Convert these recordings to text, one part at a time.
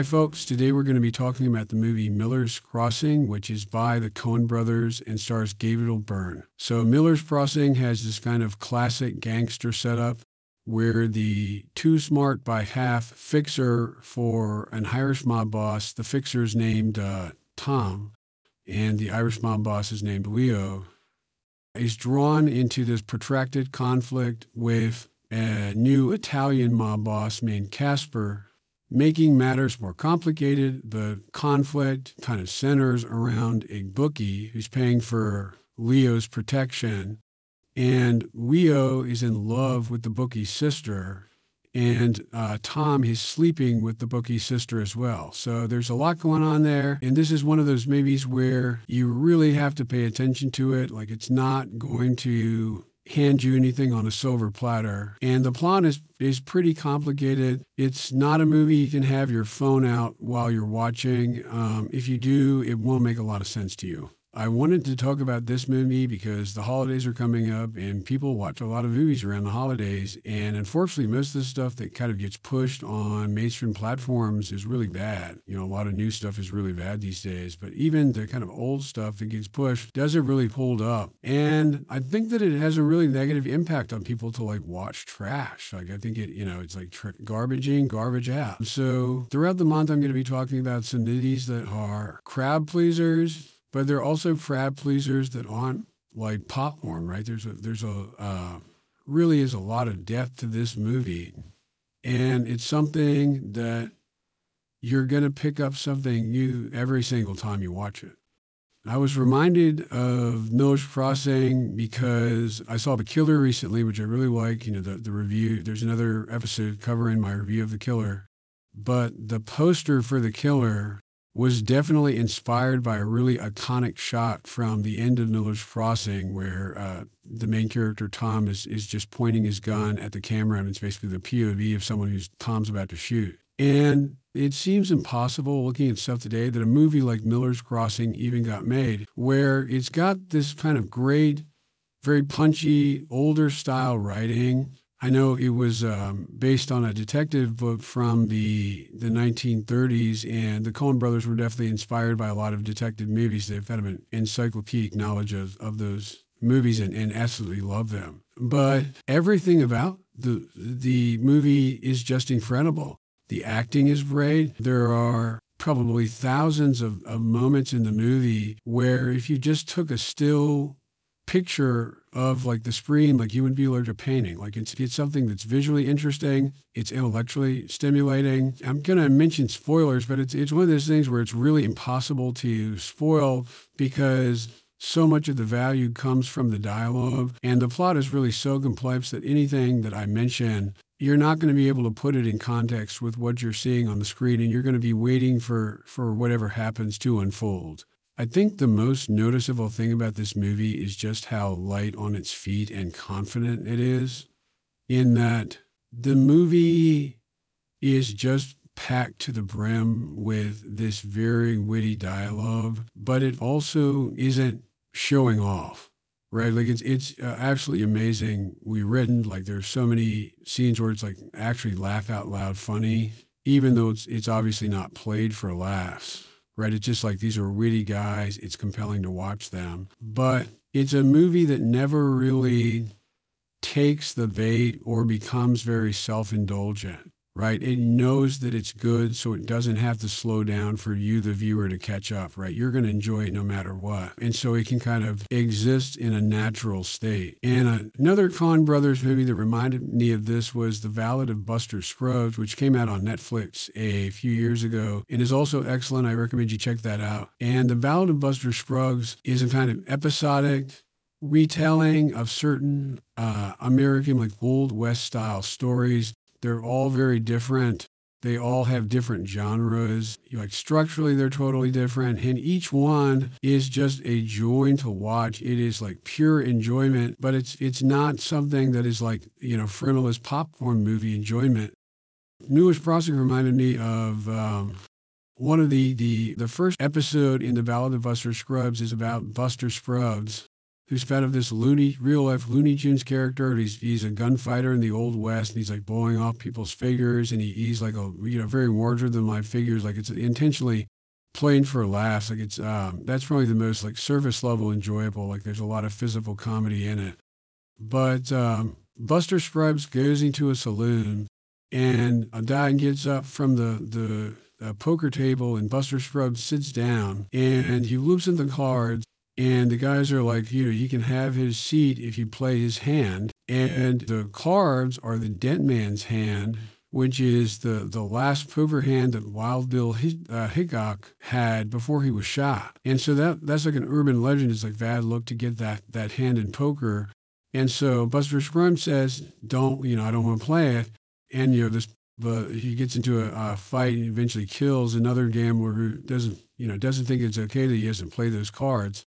Hi, folks. Today we're going to be talking about the movie Miller's Crossing, which is by the Coen brothers and stars Gabriel Byrne. So, Miller's Crossing has this kind of classic gangster setup where the too smart by half fixer for an Irish mob boss, the fixer is named uh, Tom, and the Irish mob boss is named Leo, is drawn into this protracted conflict with a new Italian mob boss named Caspar. Making matters more complicated, the conflict kind of centers around a bookie who's paying for Leo's protection and Leo is in love with the bookie's sister, and uh, Tom is sleeping with the bookie's sister as well. So there's a lot going on there. And this is one of those movies where you really have to pay attention to it. Like it's not going to hand you anything on a silver platter. And the plot is, is pretty complicated. It's not a movie you can have your phone out while you're watching. Um, if you do, it won't make a lot of sense to you. I wanted to talk about this movie because the holidays are coming up and people watch a lot of movies around the holidays. And unfortunately, most of the stuff that kind of gets pushed on mainstream platforms is really bad. You know, a lot of new stuff is really bad these days, but even the kind of old stuff that gets pushed doesn't really hold up. And I think that it has a really negative impact on people to like watch trash. Like, I think it, you know, it's like tr- garbage in, garbage out. So throughout the month, I'm going to be talking about some movies that are crowd pleasers but there are also crowd pleasers that aren't like popcorn, right? There's a there's a uh, really is a lot of depth to this movie, and it's something that you're going to pick up something new every single time you watch it. I was reminded of Miller's Crossing because I saw The Killer recently, which I really like. You know, the, the review, there's another episode covering my review of The Killer. But the poster for The Killer was definitely inspired by a really iconic shot from the end of Miller's Crossing, where uh, the main character Tom is is just pointing his gun at the camera, and it's basically the POV of someone who's Tom's about to shoot. And it seems impossible looking at stuff today that a movie like Miller's Crossing even got made, where it's got this kind of great, very punchy, older style writing I know it was um, based on a detective book from the the 1930s, and the Coen brothers were definitely inspired by a lot of detective movies. They've had an encyclopedic knowledge of, of those movies and, and absolutely love them. But everything about the the movie is just incredible. The acting is great. There are probably thousands of, of moments in the movie where if you just took a still picture of like the screen like you would be allergic to painting. Like it's, it's something that's visually interesting, it's intellectually stimulating. I'm to mention spoilers, but it's, it's one of those things where it's really impossible to spoil because so much of the value comes from the dialogue. And the plot is really so complex that anything that I mention, you're not going to be able to put it in context with what you're seeing on the screen, and you're going to be waiting for, for whatever happens to unfold. I think the most noticeable thing about this movie is just how light on its feet and confident it is, in that the movie is just packed to the brim with this very witty dialogue, but it also isn't showing off, right? Like it's it's uh, absolutely amazing. We written like there's so many scenes where it's like actually laugh out loud funny, even though it's it's obviously not played for laughs right? It's just like these are witty guys. It's compelling to watch them. But it's a movie that never really takes the bait or becomes very self indulgent right? It knows that it's good, so it doesn't have to slow down for you, the viewer, to catch up, right? You're going to enjoy it no matter what. And so it can kind of exist in a natural state. And another Coen Brothers movie that reminded me of this was The Ballad of Buster Scruggs, which came out on Netflix a few years ago and is also excellent. I recommend you check that out. And The Ballad of Buster Scruggs is a kind of episodic, retelling of certain uh, American, like Old West style stories they're all very different. They all have different genres. Like structurally, they're totally different. And each one is just a joy to watch. It is like pure enjoyment, but it's it's not something that is like, you know, frivolous popcorn movie enjoyment. Miller's Crossing reminded me of um, one of the, the the first episode in the Ballad of Buster Scruggs is about Buster Scruggs, who's fed of this loony, real life Looney Tunes character. He's he's a gunfighter in the old west, and he's like blowing off people's figures, and he, he's like a you know very larger than life figures. Like it's intentionally playing for laughs. Like it's um, that's probably the most like surface level enjoyable. Like there's a lot of physical comedy in it. But um, Buster Scruggs goes into a saloon, and a guy gets up from the the uh, poker table, and Buster Scruggs sits down, and he loops in the cards and the guys are like, you know, you can have his seat if you play his hand. And the cards are the dead man's hand, which is the, the last poker hand that Wild Bill uh, Hickok had before he was shot. And so that that's like an urban legend. It's like bad luck to get that, that hand in poker. And so Buster Scruggs says, don't, you know, I don't want to play it. And, you know, this, but he gets into a, a fight and eventually kills another gambler who doesn't, you know, doesn't think it's okay that he hasn't played those cards.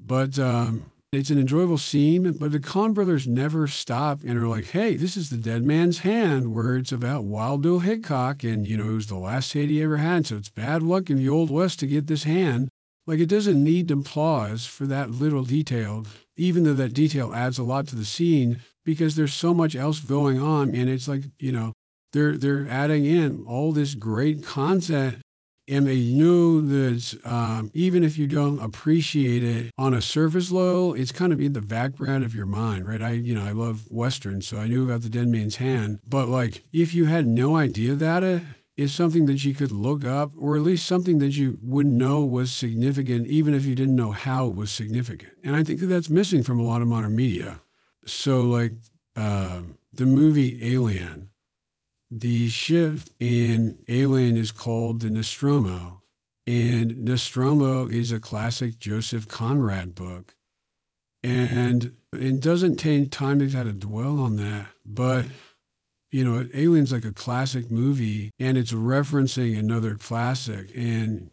But um, it's an enjoyable scene. But the Coen brothers never stop and are like, hey, this is the dead man's hand, where it's about Wild Bill Hickok. And, you know, it was the last hit he ever had. So it's bad luck in the Old West to get this hand. Like, it doesn't need applause for that little detail, even though that detail adds a lot to the scene because there's so much else going on. And it's like, you know, they're, they're adding in all this great content and they knew that um, even if you don't appreciate it on a surface level, it's kind of in the background of your mind, right? I, you know, I love westerns, so I knew about the Dead Man's Hand. But like, if you had no idea that it is something that you could look up, or at least something that you wouldn't know was significant, even if you didn't know how it was significant. And I think that that's missing from a lot of modern media. So, like uh, the movie Alien the ship in Alien is called the Nostromo. And Nostromo is a classic Joseph Conrad book. And it doesn't take time to kind of dwell on that. But, you know, Alien's like a classic movie and it's referencing another classic. And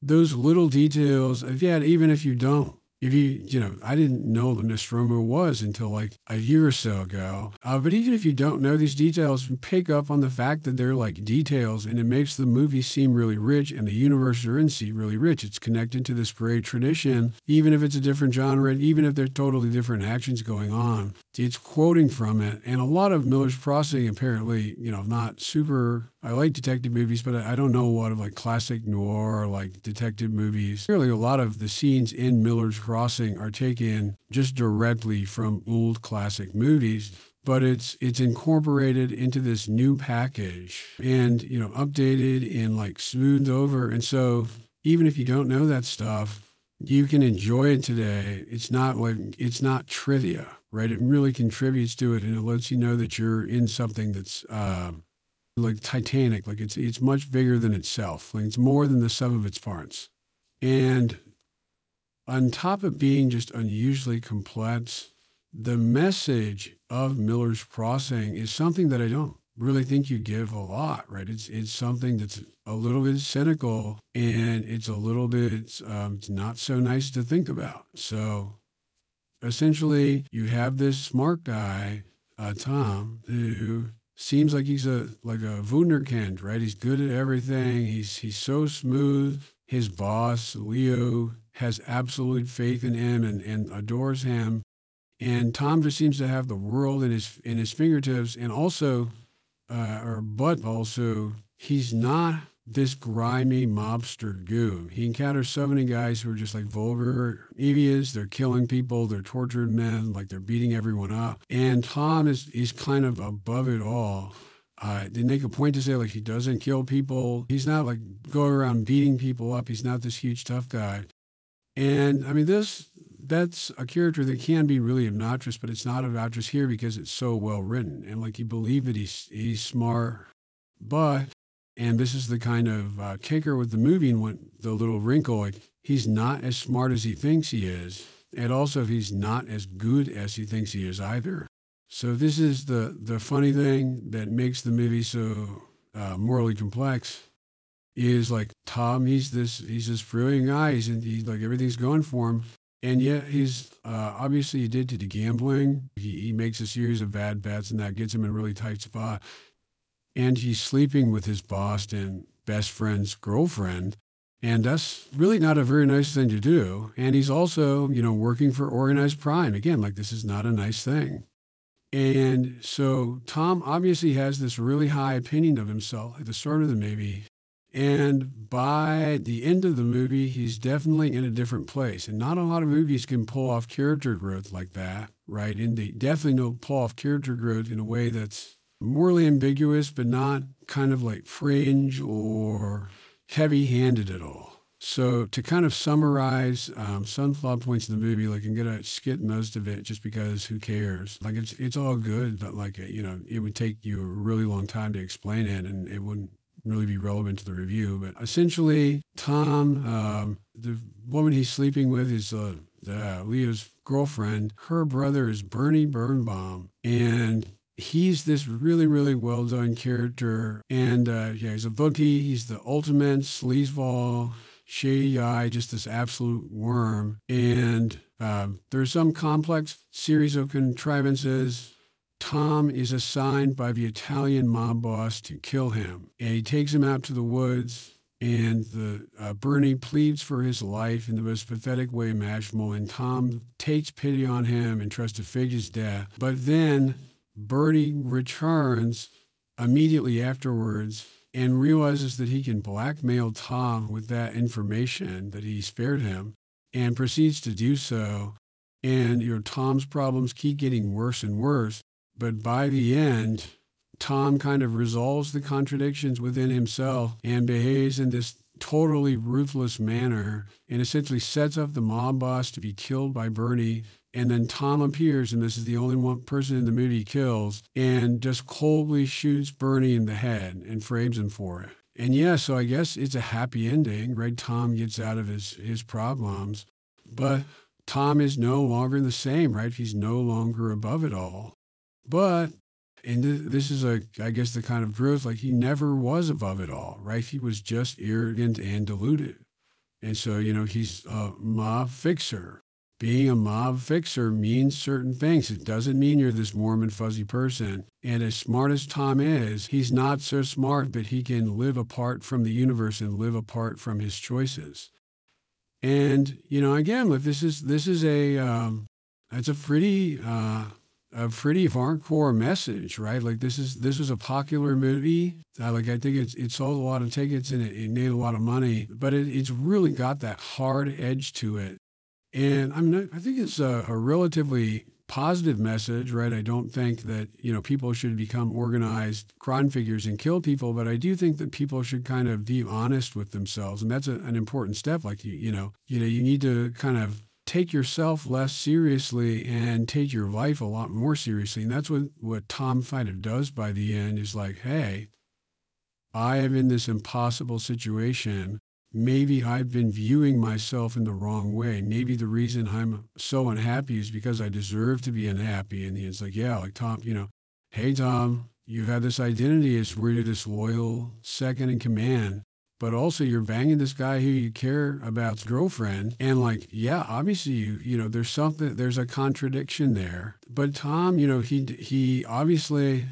those little details, yeah, even if you don't if you, you know, I didn't know what Nostromo was until like a year or so ago. Uh, but even if you don't know these details, pick up on the fact that they're like details and it makes the movie seem really rich and the universe they're in seem really rich. It's connected to this great tradition, even if it's a different genre, even if they're totally different actions going on. It's quoting from it. And a lot of Miller's Crossing, apparently, you know, not super I like detective movies, but I don't know lot of like classic noir or like detective movies. Really, a lot of the scenes in Miller's Crossing are taken just directly from old classic movies, but it's it's incorporated into this new package and you know updated and like smoothed over. And so even if you don't know that stuff, you can enjoy it today. It's not like it's not trivia, right? It really contributes to it, and it lets you know that you're in something that's. Uh, like Titanic, like it's it's much bigger than itself. Like it's more than the sum of its parts. And on top of being just unusually complex, the message of Miller's Crossing is something that I don't really think you give a lot, right? It's it's something that's a little bit cynical and it's a little bit um, it's not so nice to think about. So essentially, you have this smart guy, uh, Tom, who seems like he's a like a wunderkind, right? He's good at everything. He's he's so smooth. His boss, Leo, has absolute faith in him and, and adores him. And Tom just seems to have the world in his in his fingertips. And also, uh, or but also, he's not this grimy mobster goo. He encounters so many guys who are just like vulgar, devious. They're killing people. They're tortured men. Like they're beating everyone up. And Tom is is kind of above it all. Uh, they make a point to say like he doesn't kill people. He's not like going around beating people up. He's not this huge tough guy. And I mean this that's a character that can be really obnoxious, but it's not obnoxious here because it's so well written and like you believe that he's he's smart, but and this is the kind of uh, kicker with the movie and what the little wrinkle. He's not as smart as he thinks he is, and also he's not as good as he thinks he is either. So this is the the funny thing that makes the movie so uh, morally complex. Is like Tom. He's this. He's this brilliant guy. He's, in, he's like everything's going for him. And yet he's uh, obviously addicted to the gambling. He, he makes a series of bad bets, and that gets him in a really tight spot and he's sleeping with his boss and best friend's girlfriend. And that's really not a very nice thing to do. And he's also, you know, working for organized crime. Again, like this is not a nice thing. And so Tom obviously has this really high opinion of himself at the start of the movie. And by the end of the movie, he's definitely in a different place. And not a lot of movies can pull off character growth like that, right? And they definitely don't pull off character growth in a way that's morally ambiguous, but not kind of like fringe or heavy handed at all. So to kind of summarize um, some plot points in the movie, like I'm gonna skip most of it just because who cares? Like it's it's all good, but like you know, it would take you a really long time to explain it, and it wouldn't really be relevant to the review. But essentially, Tom, um, the woman he's sleeping with is uh, the, Leo's girlfriend. Her brother is Bernie Bernbaum, and he's this really, really well done character. And uh, yeah, he's a bookie. He's the ultimate sleazeball, shady guy, just this absolute worm. And uh, there's some complex series of contrivances. Tom is assigned by the Italian mob boss to kill him, and he takes him out to the woods. And the uh, Bernie pleads for his life in the most pathetic way imaginable, and Tom takes pity on him and tries to fake his death. But then Bernie returns immediately afterwards and realizes that he can blackmail Tom with that information that he spared him and proceeds to do so. And you know, Tom's problems keep getting worse and worse. But by the end, Tom kind of resolves the contradictions within himself and behaves in this totally ruthless manner and essentially sets up the mob boss to be killed by Bernie and then Tom appears, and this is the only one person in the movie he kills, and just coldly shoots Bernie in the head and frames him for it. And yeah, so I guess it's a happy ending, right? Tom gets out of his, his problems, but Tom is no longer the same, right? He's no longer above it all. But, and this is a, I guess, the kind of growth, like he never was above it all, right? He was just arrogant and deluded. And so, you know, he's a mob fixer being a mob fixer means certain things. It doesn't mean you're this warm and fuzzy person. And as smart as Tom is, he's not so smart, but he can live apart from the universe and live apart from his choices. And you know, again, look, this is this is a um, it's a pretty uh, a pretty hardcore message, right? Like this is this is a popular movie. Uh, like I think it's it sold a lot of tickets and it, it made a lot of money, but it, it's really got that hard edge to it and I mean, I think it's a, a, relatively positive message, right? I don't think that, you know, people should become organized crime figures and kill people, but I do think that people should kind of be honest with themselves. And that's a, an important step. Like, you, you know, you know, you need to kind of take yourself less seriously and take your life a lot more seriously. And that's what, what Tom of does by the end is like, hey, I am in this impossible situation maybe I've been viewing myself in the wrong way. Maybe the reason I'm so unhappy is because I deserve to be unhappy. And it's like, yeah, like Tom, you know, hey, Tom, you've had this identity as you're this loyal second in command, but also you're banging this guy who you care about's girlfriend. And like, yeah, obviously, you, you know, there's something, there's a contradiction there. But Tom, you know, he, he obviously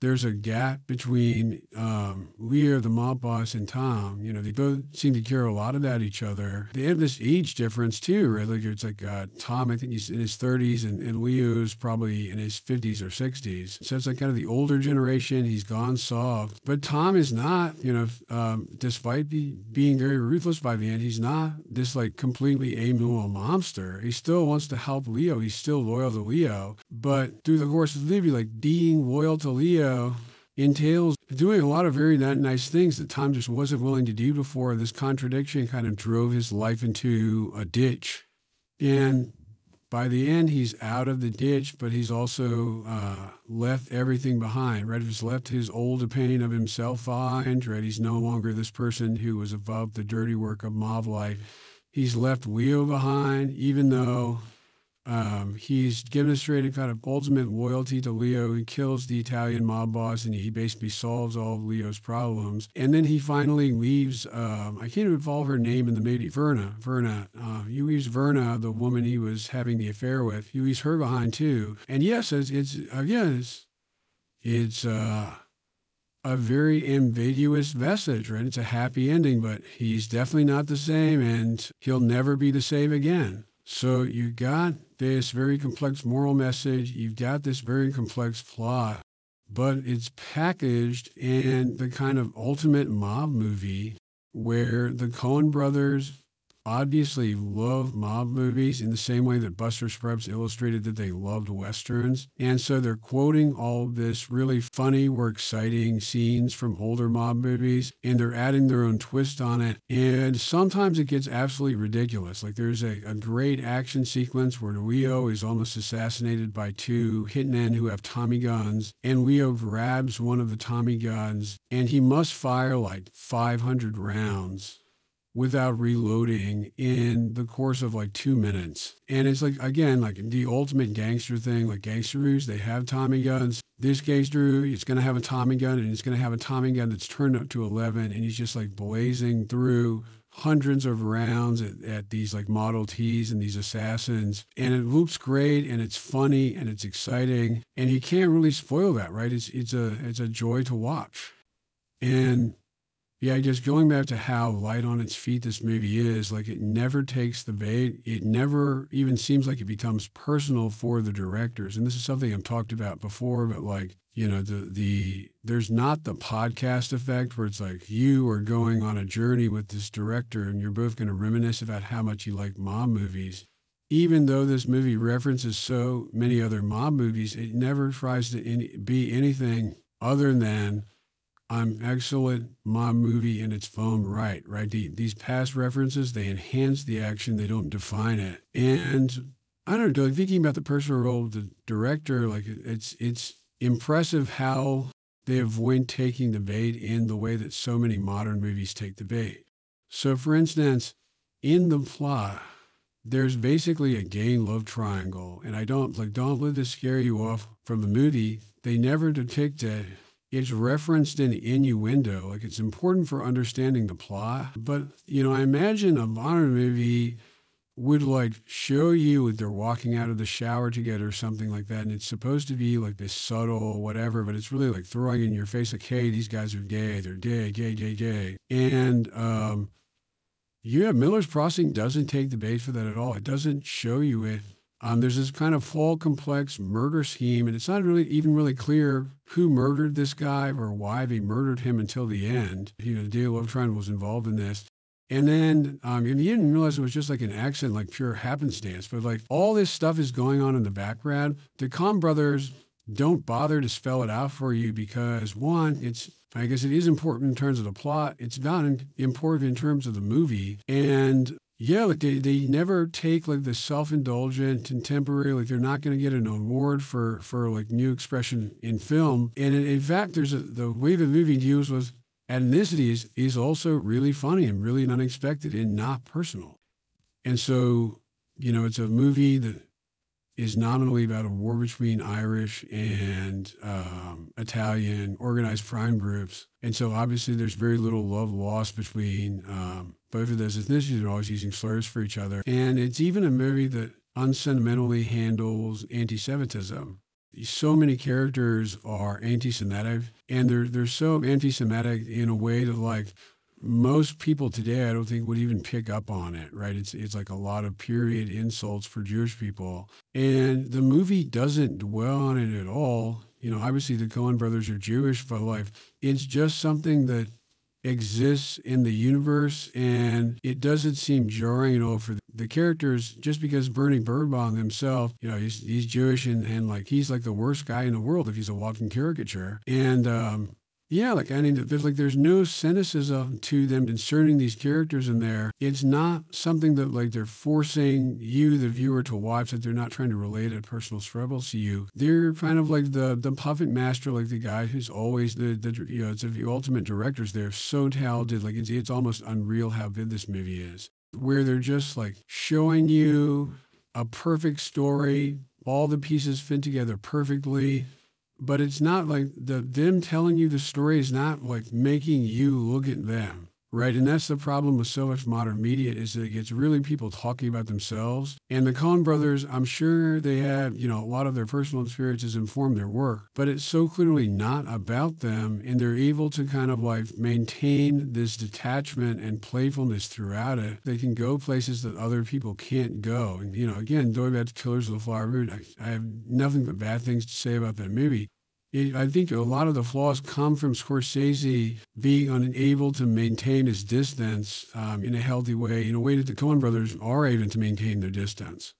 there's a gap between um, Leo, the mob boss, and Tom. You know, they both seem to care a lot about each other. They have this age difference too, right? Like it's like uh, Tom, I think he's in his 30s, and, and Leo's probably in his 50s or 60s. So it's like kind of the older generation. He's gone soft, but Tom is not. You know, um, despite be, being very ruthless by the end, he's not this like completely amoral monster. He still wants to help Leo. He's still loyal to Leo, but through the course of the movie, like being loyal to Leo entails doing a lot of very nice things that Tom just wasn't willing to do before. This contradiction kind of drove his life into a ditch. And by the end, he's out of the ditch, but he's also uh, left everything behind, right? He's left his old opinion of himself behind, right? He's no longer this person who was above the dirty work of mob life. He's left Leo behind, even though um, he's demonstrated kind of ultimate loyalty to Leo. He kills the Italian mob boss and he basically solves all of Leo's problems. And then he finally leaves, um, I can't even recall her name in the movie, Verna. Verna. Uh, he leaves Verna, the woman he was having the affair with. He leaves her behind too. And yes, it's, it's again, it's, it's uh, a very ambiguous message, right? It's a happy ending, but he's definitely not the same and he'll never be the same again. So you got this very complex moral message, you've got this very complex plot, but it's packaged in the kind of ultimate mob movie where the Coen brothers obviously love mob movies in the same way that Buster Scruggs illustrated that they loved westerns. And so they're quoting all this really funny or exciting scenes from older mob movies and they're adding their own twist on it. And sometimes it gets absolutely ridiculous. Like there's a, a great action sequence where Leo is almost assassinated by two hitmen who have Tommy guns. And Leo grabs one of the Tommy guns and he must fire like 500 rounds without reloading in the course of like two minutes. And it's like, again, like the ultimate gangster thing, like gangsters, they have Tommy guns. This gangster, it's going to have a Tommy gun and it's going to have a Tommy gun that's turned up to 11 and he's just like blazing through hundreds of rounds at, at, these like Model Ts and these assassins. And it looks great and it's funny and it's exciting. And you can't really spoil that, right? It's, it's, a, it's a joy to watch. And yeah, just going back to how light on its feet this movie is, like it never takes the bait. It never even seems like it becomes personal for the directors. And this is something I've talked about before, but like, you know, the the there's not the podcast effect where it's like you are going on a journey with this director and you're both going to reminisce about how much you like mob movies. Even though this movie references so many other mob movies, it never tries to any, be anything other than I'm excellent mob movie in its own right, right? The, these past references, they enhance the action, they don't define it. And I don't know, thinking about the personal role of the director, like it's it's impressive how they avoid taking the bait in the way that so many modern movies take the bait. So for instance, in the plot, there's basically a gay love triangle. And I don't like don't let this scare you off from the movie. They never depict it it's referenced in innuendo. Like it's important for understanding the plot. But, you know, I imagine a modern movie would like show you that they're walking out of the shower together or something like that. And it's supposed to be like this subtle whatever, but it's really like throwing in your face like, hey, these guys are gay, they're gay, gay, gay, gay. And um yeah, Miller's Crossing doesn't take the bait for that at all. It doesn't show you it um, there's this kind of full complex murder scheme, and it's not really even really clear who murdered this guy or why they murdered him until the end. You know, Dale Triangle was involved in this. And then um, you didn't realize it was just like an accident, like pure happenstance. But like all this stuff is going on in the background. The Coen brothers don't bother to spell it out for you because one, it's I guess it is important in terms of the plot. It's not important in terms of the movie. And yeah, like they, they never take like the self-indulgent contemporary, like they're not going to get an award for, for like new expression in film. And in, in fact, there's a, the way the movie deals with ethnicity is, is also really funny and really unexpected and not personal. And so, you know, it's a movie that is nominally about a war between Irish and um, Italian organized crime groups. And so obviously there's very little love lost between um, both of those ethnicities. They're always using slurs for each other. And it's even a movie that unsentimentally handles anti-Semitism. So many characters are anti-Semitic, and they're they're so anti-Semitic in a way that like most people today, I don't think would even pick up on it, right? It's it's like a lot of period insults for Jewish people, and the movie doesn't dwell on it at all. You know, obviously the Coen brothers are Jewish, but life. it's just something that exists in the universe, and it doesn't seem jarring at all for the characters. Just because Bernie Bernbaum himself, you know, he's he's Jewish and and like he's like the worst guy in the world if he's a walking caricature, and um, yeah, like I mean, there's like there's no cynicism to them inserting these characters in there. It's not something that like they're forcing you, the viewer, to watch. That they're not trying to relate a personal struggle to you. They're kind of like the the puppet master, like the guy who's always the the you know it's the ultimate directors. They're so talented. Like it's it's almost unreal how good this movie is. Where they're just like showing you a perfect story. All the pieces fit together perfectly but it's not like the them telling you the story is not like making you look at them. Right. And that's the problem with so much modern media is that it gets really people talking about themselves. And the Coen brothers, I'm sure they have, you know, a lot of their personal experiences inform their work, but it's so clearly not about them. And they're able to kind of like maintain this detachment and playfulness throughout it. They can go places that other people can't go. And, you know, again, going back to Killers of the Flower Moon, I, I have nothing but bad things to say about that movie. I think a lot of the flaws come from Scorsese being unable to maintain his distance um, in a healthy way, in a way that the Coen brothers are able to maintain their distance.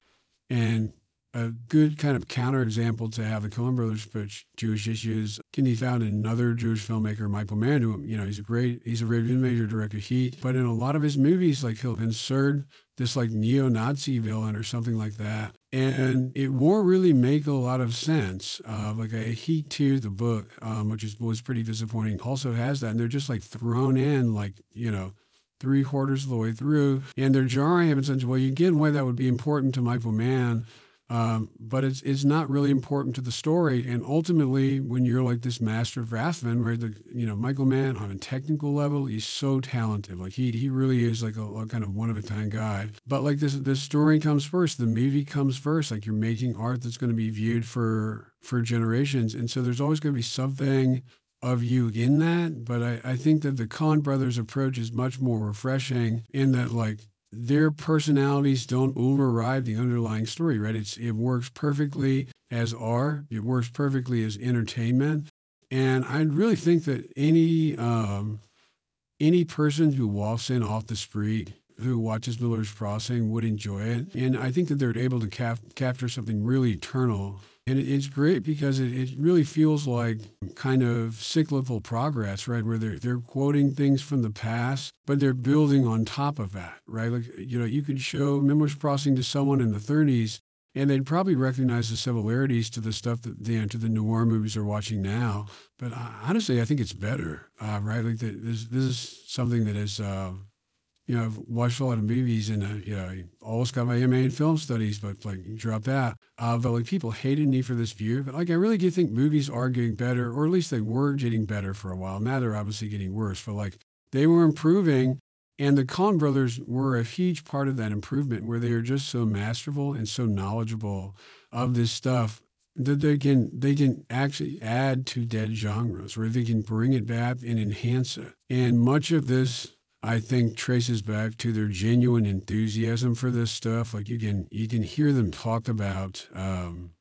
And a good kind of counterexample to have the Coen brothers approach Jewish issues can be found in another Jewish filmmaker, Michael Mann, who, you know, he's a great, he's a very major director, Heat, but in a lot of his movies, like he'll insert this like neo-Nazi villain or something like that. And it won't really make a lot of sense. Uh, like a Heat 2, the book, um, which is, was pretty disappointing, also has that. And they're just like thrown in like, you know, three quarters of the way through. And they're jarring in such a way, you get why that would be important to Michael Mann um, but it's, it's not really important to the story. And ultimately, when you're like this master draftsman, where the you know Michael Mann on a technical level, he's so talented. Like he he really is like a, a kind of one of a kind guy. But like this this story comes first. The movie comes first. Like you're making art that's going to be viewed for for generations. And so there's always going to be something of you in that. But I, I think that the Coen brothers approach is much more refreshing in that like their personalities don't override the underlying story, right? It's it works perfectly as art. It works perfectly as entertainment. And I really think that any um, any person who walks in off the street who watches Miller's Crossing would enjoy it. And I think that they're able to cap- capture something really eternal and it's great because it, it really feels like kind of cyclical progress, right? Where they're, they're quoting things from the past, but they're building on top of that, right? Like, you know, you could show Miller's Crossing to someone in the 30s and they'd probably recognize the similarities to the stuff that the to the noir movies are watching now. But uh, honestly, I think it's better, uh, right? Like the, this, this is something that is uh, you know, I've watched a lot of movies and, uh, you know, I almost got my MA in film studies, but like dropped that. Uh, but like people hated me for this view. But like I really do think movies are getting better, or at least they were getting better for a while. Now they're obviously getting worse, but like they were improving. And the Coen brothers were a huge part of that improvement where they are just so masterful and so knowledgeable of this stuff that they can they can actually add to dead genres where they can bring it back and enhance it. And much of this I think traces back to their genuine enthusiasm for this stuff. Like you can you can hear them talk about, um,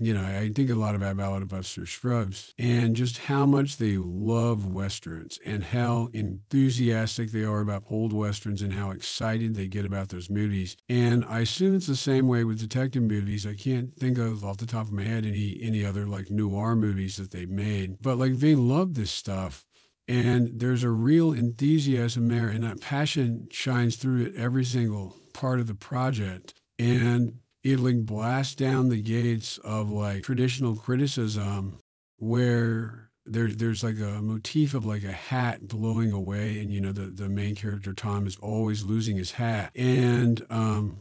you know, I think a lot about of Buster Scruggs and just how much they love westerns and how enthusiastic they are about old westerns and how excited they get about those movies. And I assume it's the same way with detective movies. I can't think of off the top of my head any any other like noir movies that they've made, but like they love this stuff and there's a real enthusiasm there, and that passion shines through it every single part of the project. And it like blasts down the gates of like traditional criticism where there, there's like a motif of like a hat blowing away and you know the, the main character tom is always losing his hat and um,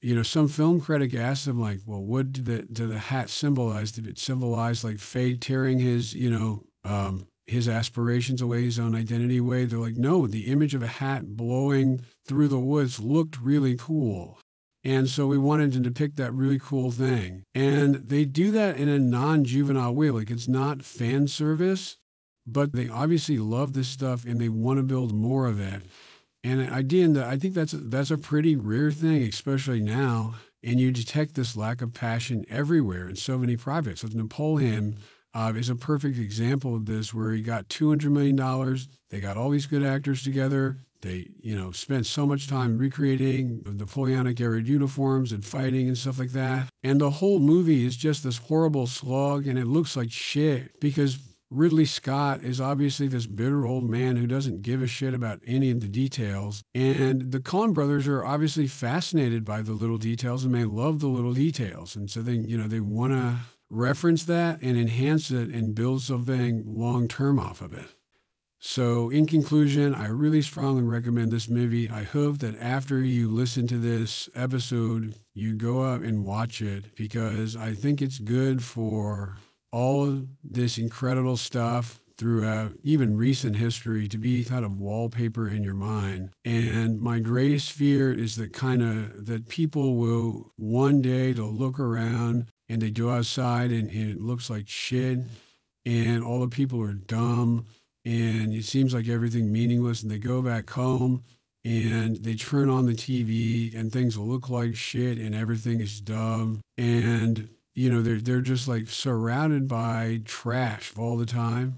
you know some film critic asked him like well what did the, did the hat symbolize did it symbolize like fate tearing his you know um, his aspirations away, his own identity away. They're like, no, the image of a hat blowing through the woods looked really cool. And so we wanted to depict that really cool thing. And they do that in a non juvenile way. Like it's not fan service, but they obviously love this stuff and they want to build more of it. And again, I think that's a, that's a pretty rare thing, especially now. And you detect this lack of passion everywhere in so many projects. With Napoleon, uh, is a perfect example of this, where he got $200 million. They got all these good actors together. They, you know, spent so much time recreating the Napoleonic era uniforms and fighting and stuff like that. And the whole movie is just this horrible slog, and it looks like shit because Ridley Scott is obviously this bitter old man who doesn't give a shit about any of the details. And the Coen brothers are obviously fascinated by the little details and they love the little details. And so they, you know, they want to reference that and enhance it and build something long term off of it. So, in conclusion, I really strongly recommend this movie. I hope that after you listen to this episode, you go out and watch it because I think it's good for all this incredible stuff throughout even recent history to be kind of wallpaper in your mind. And my greatest fear is that kind of that people will one day to look around and they go outside and, it looks like shit and all the people are dumb and it seems like everything meaningless and they go back home and they turn on the TV and things look like shit and everything is dumb and you know they're they're just like surrounded by trash all the time.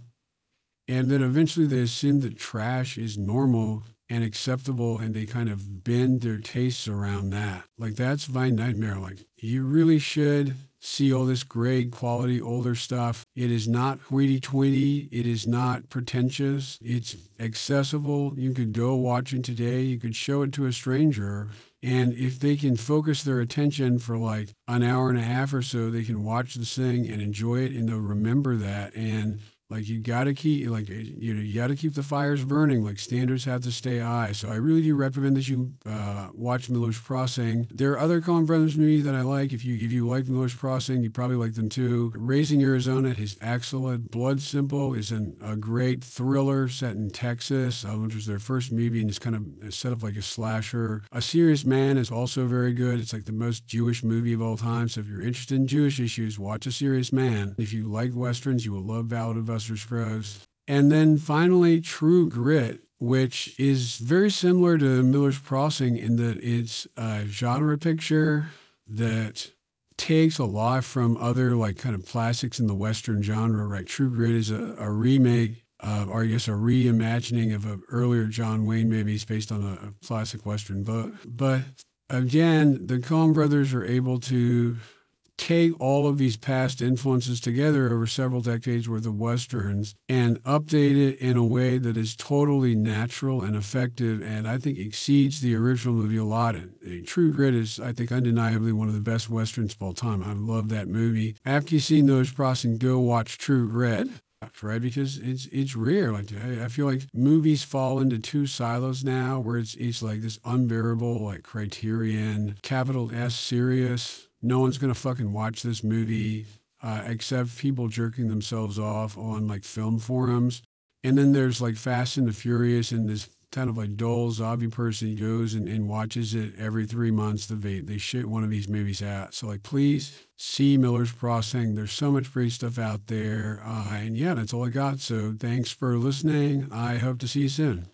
And then eventually they assume that trash is normal and acceptable and they kind of bend their tastes around that like that's my nightmare like you really should see all this great quality older stuff. It is not hoity-toity. It is not pretentious. It's accessible. You could go watch it today. You could show it to a stranger. And if they can focus their attention for like an hour and a half or so, they can watch this thing and enjoy it and they'll remember that. And like you got to keep like you know you got to keep the fires burning. Like standards have to stay high. So I really do recommend that you uh, watch Miller's Crossing. There are other Coen Brothers movies that I like. If you if you like Miller's Crossing, you probably like them too. Raising Arizona is excellent. Blood Simple is an, a great thriller set in Texas, uh, which was their first movie and it's kind of set up like a slasher. A Serious Man is also very good. It's like the most Jewish movie of all time. So if you're interested in Jewish issues, watch A Serious Man. If you like westerns, you will love Ballad of Buster Scruggs. And then finally, True Grit, which is very similar to Miller's Crossing in that it's a genre picture that takes a lot from other like kind of classics in the Western genre, right? True Grit is a, a remake uh, or I guess a reimagining of an earlier John Wayne maybe it's based on a, a classic Western book. But again, the Coen brothers are able to take all of these past influences together over several decades worth of westerns and update it in a way that is totally natural and effective and I think exceeds the original movie a lot. And True Grit is, I think, undeniably one of the best westerns of all time. I love that movie. After you've seen those go watch True Grit right? Because it's it's rare. Like I feel like movies fall into two silos now, where it's it's like this unbearable like Criterion, capital S serious no one's going to fucking watch this movie uh, except people jerking themselves off on like film forums. And then there's like Fast and the Furious and this kind of like dull zombie person goes and, and watches it every three months. They, they shit one of these movies out. So like, please see Miller's Crossing. There's so much great stuff out there. Uh, and yeah, that's all I got. So thanks for listening. I hope to see you soon.